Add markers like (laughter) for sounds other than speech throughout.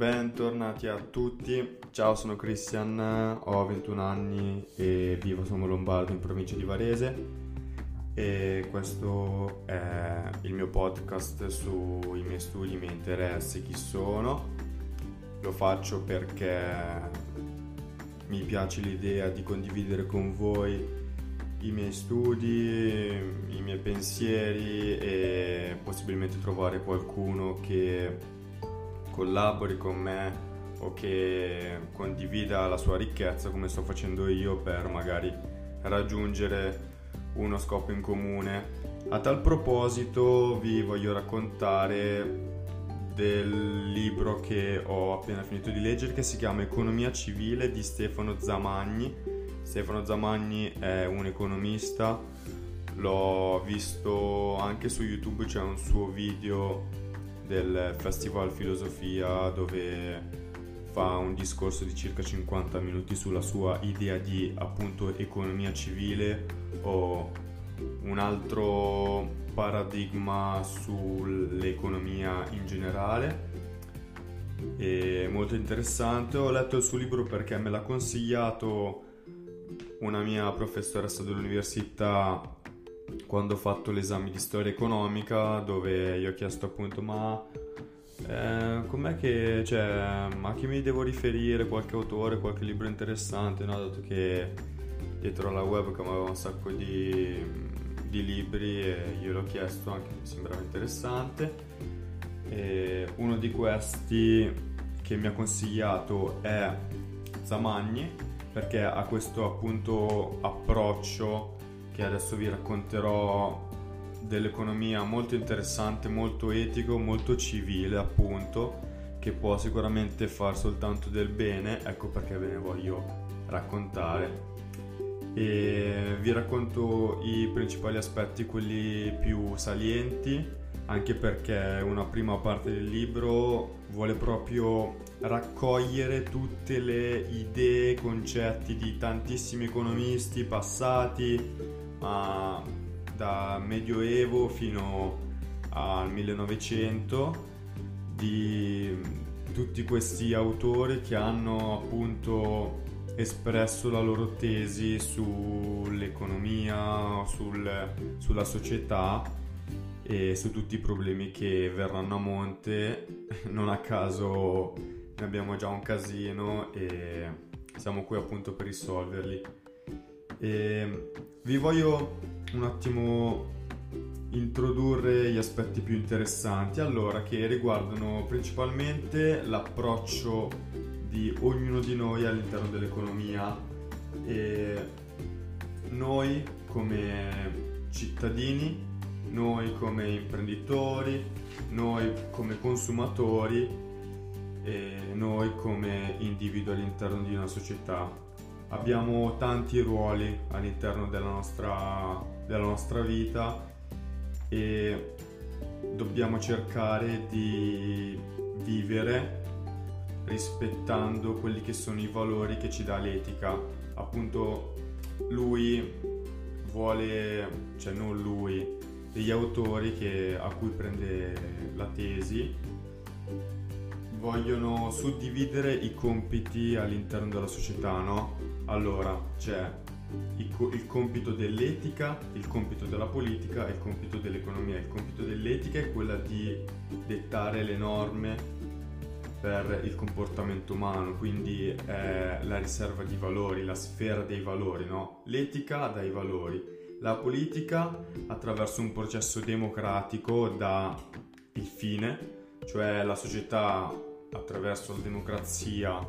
bentornati a tutti. Ciao, sono Christian, ho 21 anni e vivo a Lombardo in provincia di Varese e questo è il mio podcast sui miei studi, i miei interessi, chi sono. Lo faccio perché mi piace l'idea di condividere con voi i miei studi, i miei pensieri e possibilmente trovare qualcuno che collabori con me o che condivida la sua ricchezza come sto facendo io per magari raggiungere uno scopo in comune. A tal proposito vi voglio raccontare del libro che ho appena finito di leggere che si chiama Economia civile di Stefano Zamagni. Stefano Zamagni è un economista, l'ho visto anche su YouTube, c'è un suo video del Festival Filosofia dove fa un discorso di circa 50 minuti sulla sua idea di appunto economia civile o un altro paradigma sull'economia in generale. È molto interessante, ho letto il suo libro perché me l'ha consigliato una mia professoressa dell'università quando ho fatto l'esame di storia economica dove gli ho chiesto appunto ma eh, com'è che cioè a chi mi devo riferire qualche autore qualche libro interessante no? dato che dietro alla webcam aveva un sacco di, di libri e io l'ho chiesto anche mi sembrava interessante e uno di questi che mi ha consigliato è Zamagni perché ha questo appunto approccio che adesso vi racconterò dell'economia molto interessante, molto etico, molto civile appunto, che può sicuramente far soltanto del bene, ecco perché ve ne voglio raccontare. E vi racconto i principali aspetti, quelli più salienti, anche perché una prima parte del libro vuole proprio raccogliere tutte le idee, concetti di tantissimi economisti passati, ma da Medioevo fino al 1900 di tutti questi autori che hanno appunto espresso la loro tesi sull'economia, sul, sulla società e su tutti i problemi che verranno a monte. (laughs) Non a caso ne abbiamo già un casino e siamo qui appunto per risolverli. E vi voglio un attimo introdurre gli aspetti più interessanti, allora che riguardano principalmente l'approccio di ognuno di noi all'interno dell'economia. E noi come cittadini, noi come imprenditori, noi come consumatori e noi come individui all'interno di una società abbiamo tanti ruoli all'interno della nostra, della nostra vita e dobbiamo cercare di vivere rispettando quelli che sono i valori che ci dà l'etica. Appunto lui vuole, cioè non lui, degli autori che, a cui prende la tesi vogliono suddividere i compiti all'interno della società, no? Allora c'è il, compito dell'etica, il compito della politica e il compito dell'economia. Il compito dell'etica è quella di dettare le norme per il comportamento umano, quindi è la riserva di valori, la sfera dei valori, no? L'etica dà i valori, la politica attraverso un processo democratico dà il fine, cioè la società attraverso la democrazia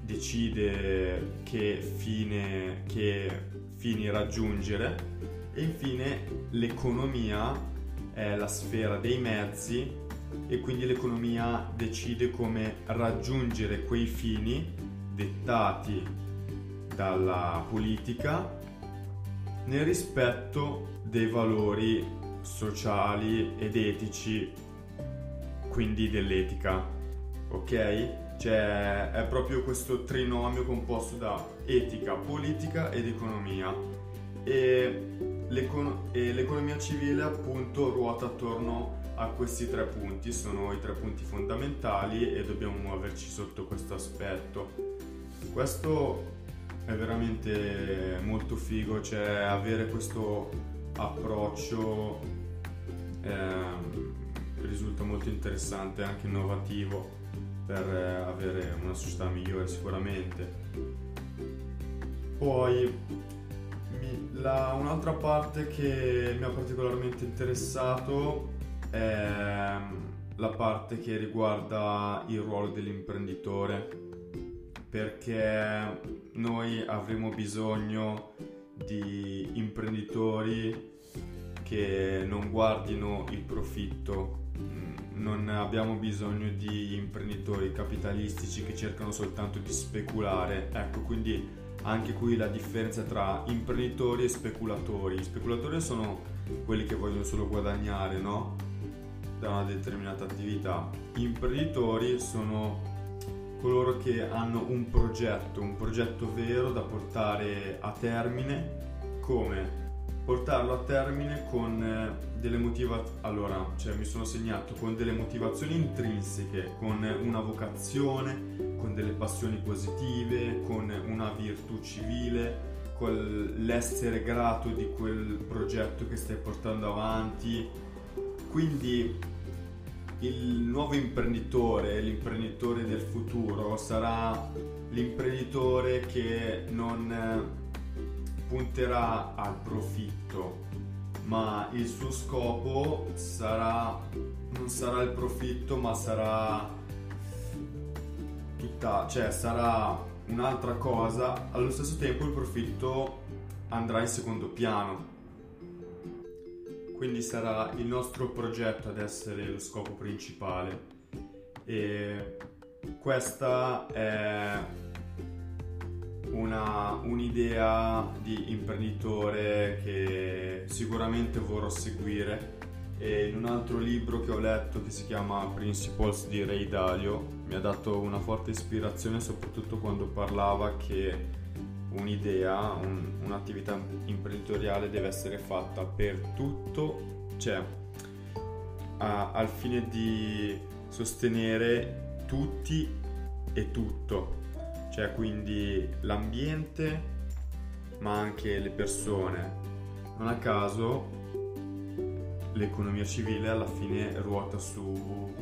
decide che, fine, che fini raggiungere. E infine l'economia è la sfera dei mezzi e quindi l'economia decide come raggiungere quei fini dettati dalla politica nel rispetto dei valori sociali ed etici, quindi dell'etica ok? Cioè è proprio questo trinomio composto da etica, politica ed economia. E l'econ- e l'economia civile appunto ruota attorno a questi tre punti, sono i tre punti fondamentali e dobbiamo muoverci sotto questo aspetto. Questo è veramente molto figo, cioè avere questo approccio eh, risulta molto interessante, anche innovativo per eh, avere una società migliore sicuramente. Poi mi, la, un'altra parte che mi ha particolarmente interessato è la parte che riguarda il ruolo dell'imprenditore perché noi avremo bisogno di imprenditori che non guardino il profitto, mm, non abbiamo bisogno di imprenditori capitalistici che cercano soltanto di speculare. Ecco, quindi anche qui la differenza tra imprenditori e speculatori. Gli speculatori sono quelli che vogliono solo guadagnare, no? Da una determinata attività. Gli imprenditori sono coloro che hanno un progetto, un progetto vero da portare a termine come portarlo a termine con eh, delle motivazioni allora cioè mi sono segnato con delle motivazioni intrinseche con una vocazione con delle passioni positive con una virtù civile con l'essere grato di quel progetto che stai portando avanti. Quindi il nuovo imprenditore, l'imprenditore del futuro sarà l'imprenditore che non punterà al profitto, ma il suo scopo sarà non sarà il profitto, ma sarà tutta, cioè sarà un'altra cosa, allo stesso tempo il profitto andrà in secondo piano. Quindi sarà il nostro progetto ad essere lo scopo principale. E questa è una, un'idea di imprenditore che sicuramente vorrò seguire. E in un altro libro che ho letto che si chiama Principles di Ray Dalio mi ha dato una forte ispirazione soprattutto quando parlava che un'idea, un, un'attività imprenditoriale deve essere fatta per tutto, cioè a, al fine di sostenere tutti e tutto, cioè quindi l'ambiente ma anche le persone. Non a caso l'economia civile alla fine ruota su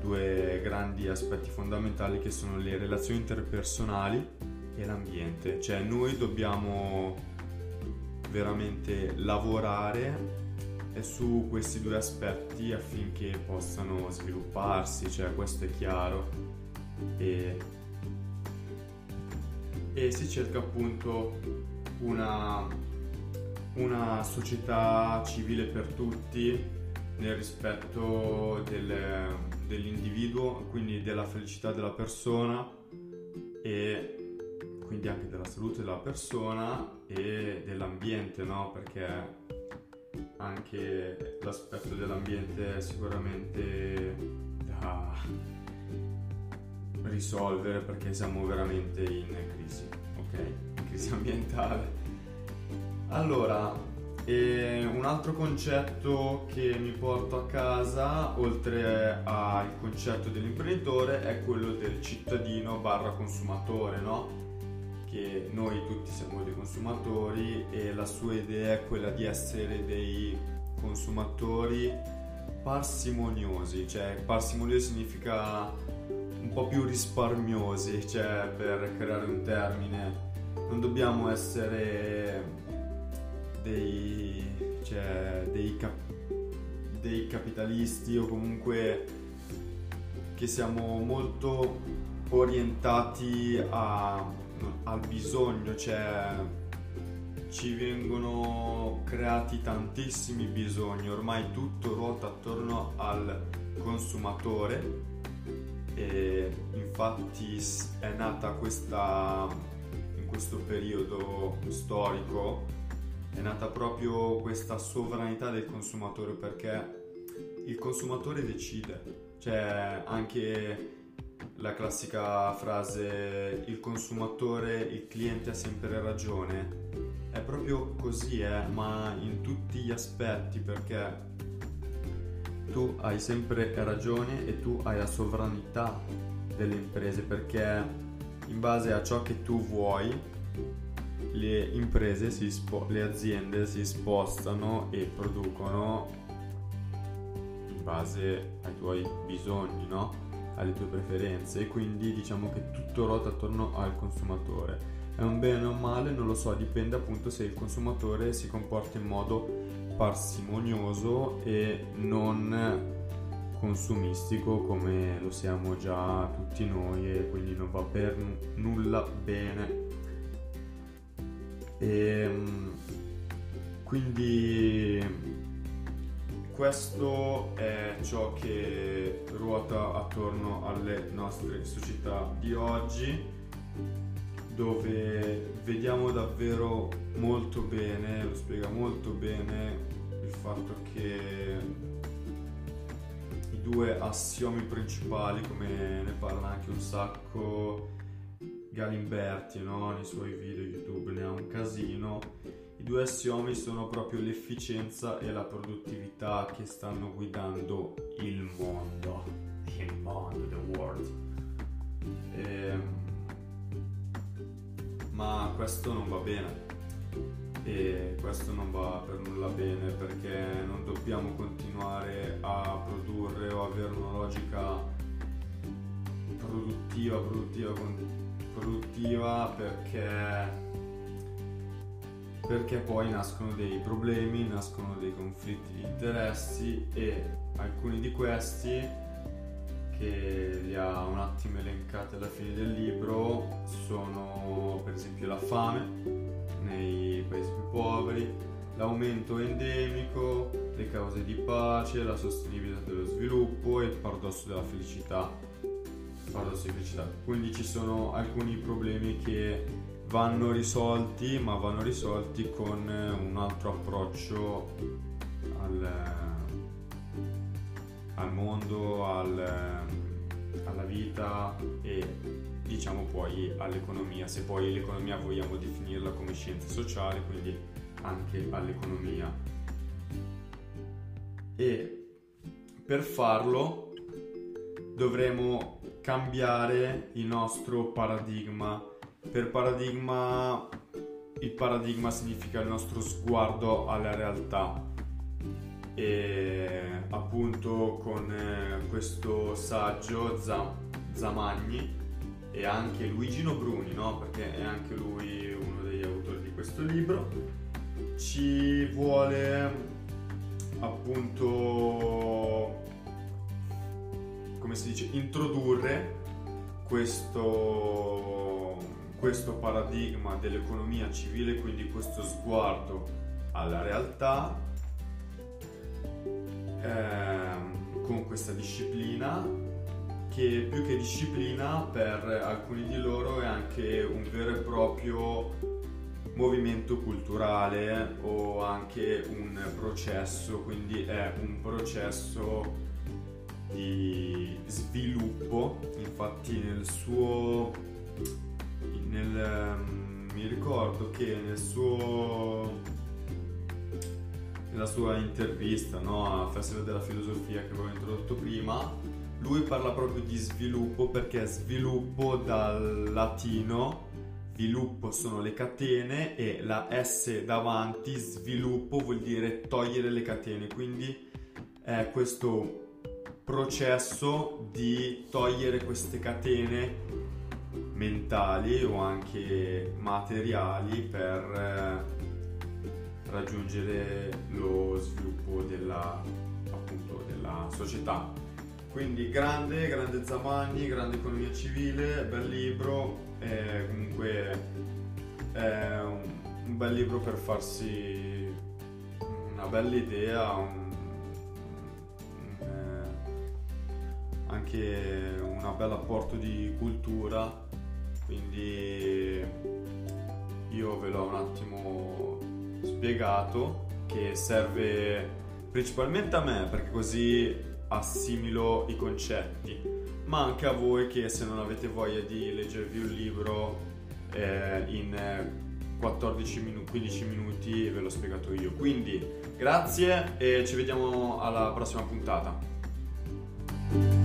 due grandi aspetti fondamentali che sono le relazioni interpersonali e l'ambiente, cioè noi dobbiamo veramente lavorare su questi due aspetti affinché possano svilupparsi, cioè questo è chiaro e, e si cerca appunto una, una società civile per tutti nel rispetto del, dell'individuo, quindi della felicità della persona e quindi anche della salute della persona e dell'ambiente, no? Perché anche l'aspetto dell'ambiente è sicuramente da risolvere perché siamo veramente in crisi, ok? In crisi (laughs) ambientale. Allora, un altro concetto che mi porto a casa, oltre al concetto dell'imprenditore, è quello del cittadino barra consumatore, no? che noi tutti siamo dei consumatori e la sua idea è quella di essere dei consumatori parsimoniosi, cioè parsimoniosi significa po' più risparmiosi, cioè per creare un termine, non dobbiamo essere dei, cioè, dei, cap- dei capitalisti o comunque che siamo molto orientati a al bisogno, cioè ci vengono creati tantissimi bisogni, ormai tutto ruota attorno al consumatore e infatti è nata questa in questo periodo storico è nata proprio questa sovranità del consumatore perché il consumatore decide, cioè anche la classica frase il consumatore, il cliente ha sempre ragione. È proprio così, eh, ma in tutti gli aspetti perché tu hai sempre ragione e tu hai la sovranità delle imprese perché in base a ciò che tu vuoi le imprese, spo- le aziende si spostano e producono in base ai tuoi bisogni, no? Alle tue preferenze e quindi diciamo che tutto ruota attorno al consumatore. È un bene o un male, non lo so, dipende appunto se il consumatore si comporta in modo parsimonioso e non consumistico come lo siamo già tutti noi e quindi non va per nulla bene. E, ehm, quindi questo è ciò che ruota attorno alle nostre società di oggi, dove vediamo davvero molto bene, lo spiega molto bene il fatto che i due assiomi principali, come ne parla anche un sacco Galimberti no? nei suoi video YouTube, ne ha un casino i due assiomi sono proprio l'efficienza e la produttività che stanno guidando il mondo. Il mondo, the world. E, ehm, ma questo non va bene. E questo non va per nulla bene perché non dobbiamo continuare a produrre o avere una logica produttiva, produttiva, produttiva perché perché poi nascono dei problemi, nascono dei conflitti di interessi e alcuni di questi che li ha un attimo elencati alla fine del libro sono per esempio la fame nei paesi più poveri, l'aumento endemico, le cause di pace, la sostenibilità dello sviluppo e il paradosso della felicità. Paradosso di felicità. Quindi ci sono alcuni problemi che vanno risolti, ma vanno risolti con un altro approccio al, al mondo, al, alla vita e diciamo poi all'economia, se poi l'economia vogliamo definirla come scienze sociali, quindi anche all'economia. E per farlo dovremo cambiare il nostro paradigma per paradigma, il paradigma significa il nostro sguardo alla realtà e appunto con eh, questo saggio Zamagni e anche Luigino Bruni, no? perché è anche lui uno degli autori di questo libro, ci vuole appunto, come si dice, introdurre questo questo paradigma dell'economia civile, quindi questo sguardo alla realtà ehm, con questa disciplina che più che disciplina per alcuni di loro è anche un vero e proprio movimento culturale o anche un processo, quindi è un processo di sviluppo, infatti nel suo nel, um, mi ricordo che nel suo, nella sua intervista no, al Festival della Filosofia che avevo introdotto prima, lui parla proprio di sviluppo perché sviluppo dal latino sviluppo sono le catene e la S davanti, sviluppo vuol dire togliere le catene, quindi è questo processo di togliere queste catene mentali o anche materiali per eh, raggiungere lo sviluppo della, appunto, della società. Quindi grande, grande Zamagni, grande economia civile, bel libro, è comunque è un, un bel libro per farsi una bella idea, un, eh, anche un bel apporto di cultura quindi io ve l'ho un attimo spiegato che serve principalmente a me perché così assimilo i concetti ma anche a voi che se non avete voglia di leggervi un libro eh, in 14 minuti, 15 minuti ve l'ho spiegato io. Quindi grazie e ci vediamo alla prossima puntata.